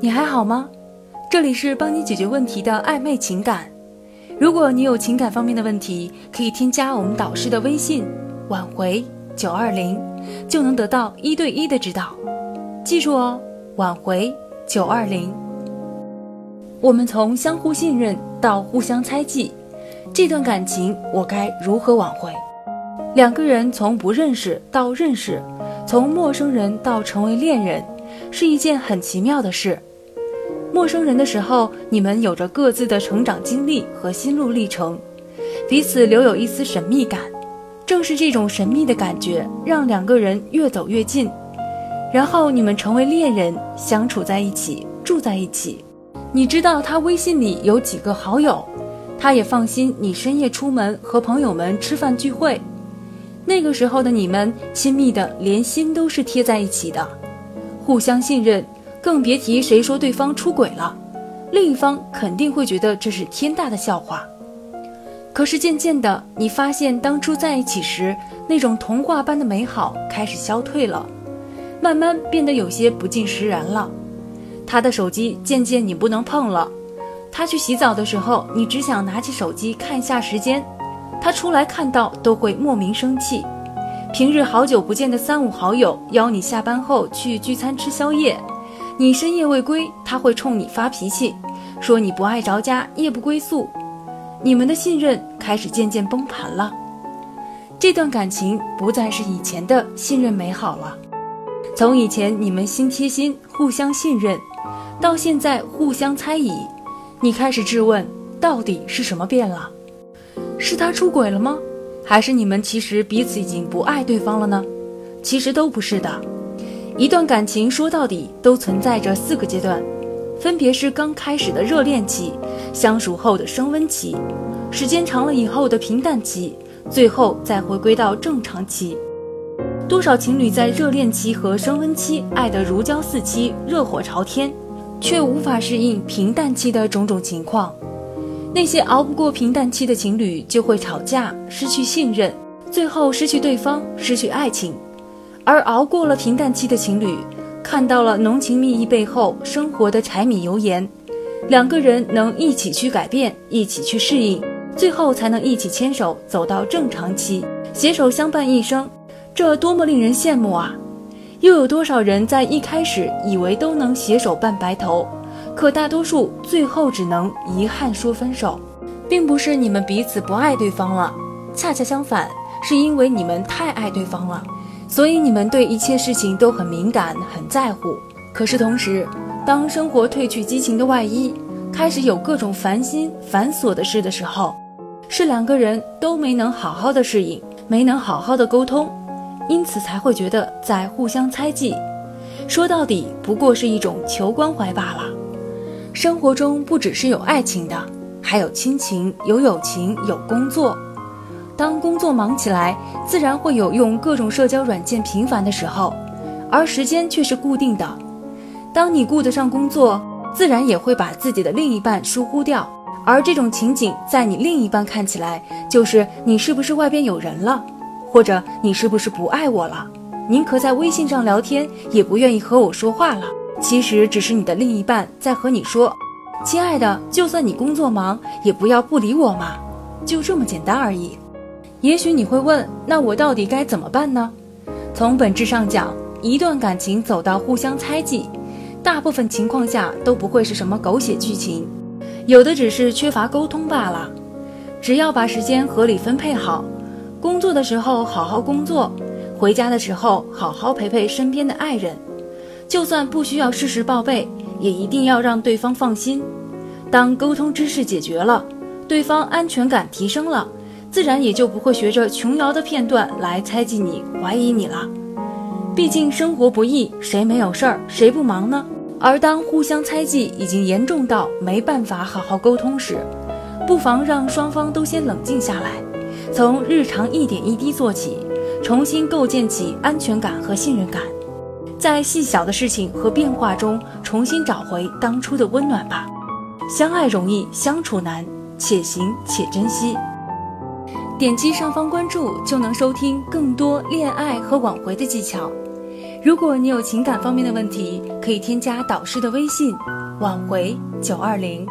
你还好吗？这里是帮你解决问题的暧昧情感。如果你有情感方面的问题，可以添加我们导师的微信“挽回九二零”，就能得到一对一的指导。记住哦，挽回九二零。我们从相互信任到互相猜忌，这段感情我该如何挽回？两个人从不认识到认识，从陌生人到成为恋人，是一件很奇妙的事。陌生人的时候，你们有着各自的成长经历和心路历程，彼此留有一丝神秘感。正是这种神秘的感觉，让两个人越走越近，然后你们成为恋人，相处在一起，住在一起。你知道他微信里有几个好友，他也放心你深夜出门和朋友们吃饭聚会。那个时候的你们亲密的连心都是贴在一起的，互相信任，更别提谁说对方出轨了，另一方肯定会觉得这是天大的笑话。可是渐渐的，你发现当初在一起时那种童话般的美好开始消退了，慢慢变得有些不尽实然了。他的手机渐渐你不能碰了，他去洗澡的时候，你只想拿起手机看一下时间。他出来看到都会莫名生气，平日好久不见的三五好友邀你下班后去聚餐吃宵夜，你深夜未归，他会冲你发脾气，说你不爱着家，夜不归宿，你们的信任开始渐渐崩盘了，这段感情不再是以前的信任美好了，从以前你们心贴心互相信任，到现在互相猜疑，你开始质问到底是什么变了。是他出轨了吗？还是你们其实彼此已经不爱对方了呢？其实都不是的。一段感情说到底都存在着四个阶段，分别是刚开始的热恋期、相处后的升温期、时间长了以后的平淡期，最后再回归到正常期。多少情侣在热恋期和升温期爱得如胶似漆、热火朝天，却无法适应平淡期的种种情况。那些熬不过平淡期的情侣就会吵架，失去信任，最后失去对方，失去爱情；而熬过了平淡期的情侣，看到了浓情蜜意背后生活的柴米油盐，两个人能一起去改变，一起去适应，最后才能一起牵手走到正常期，携手相伴一生，这多么令人羡慕啊！又有多少人在一开始以为都能携手伴白头？可大多数最后只能遗憾说分手，并不是你们彼此不爱对方了，恰恰相反，是因为你们太爱对方了，所以你们对一切事情都很敏感、很在乎。可是同时，当生活褪去激情的外衣，开始有各种烦心繁琐的事的时候，是两个人都没能好好的适应，没能好好的沟通，因此才会觉得在互相猜忌。说到底，不过是一种求关怀罢了。生活中不只是有爱情的，还有亲情、有友情、有工作。当工作忙起来，自然会有用各种社交软件频繁的时候，而时间却是固定的。当你顾得上工作，自然也会把自己的另一半疏忽掉。而这种情景，在你另一半看起来，就是你是不是外边有人了，或者你是不是不爱我了，宁可在微信上聊天，也不愿意和我说话了。其实只是你的另一半在和你说：“亲爱的，就算你工作忙，也不要不理我嘛，就这么简单而已。”也许你会问：“那我到底该怎么办呢？”从本质上讲，一段感情走到互相猜忌，大部分情况下都不会是什么狗血剧情，有的只是缺乏沟通罢了。只要把时间合理分配好，工作的时候好好工作，回家的时候好好陪陪身边的爱人。就算不需要事实报备，也一定要让对方放心。当沟通之事解决了，对方安全感提升了，自然也就不会学着琼瑶的片段来猜忌你、怀疑你了。毕竟生活不易，谁没有事儿，谁不忙呢？而当互相猜忌已经严重到没办法好好沟通时，不妨让双方都先冷静下来，从日常一点一滴做起，重新构建起安全感和信任感。在细小的事情和变化中重新找回当初的温暖吧。相爱容易相处难，且行且珍惜。点击上方关注就能收听更多恋爱和挽回的技巧。如果你有情感方面的问题，可以添加导师的微信“挽回九二零”。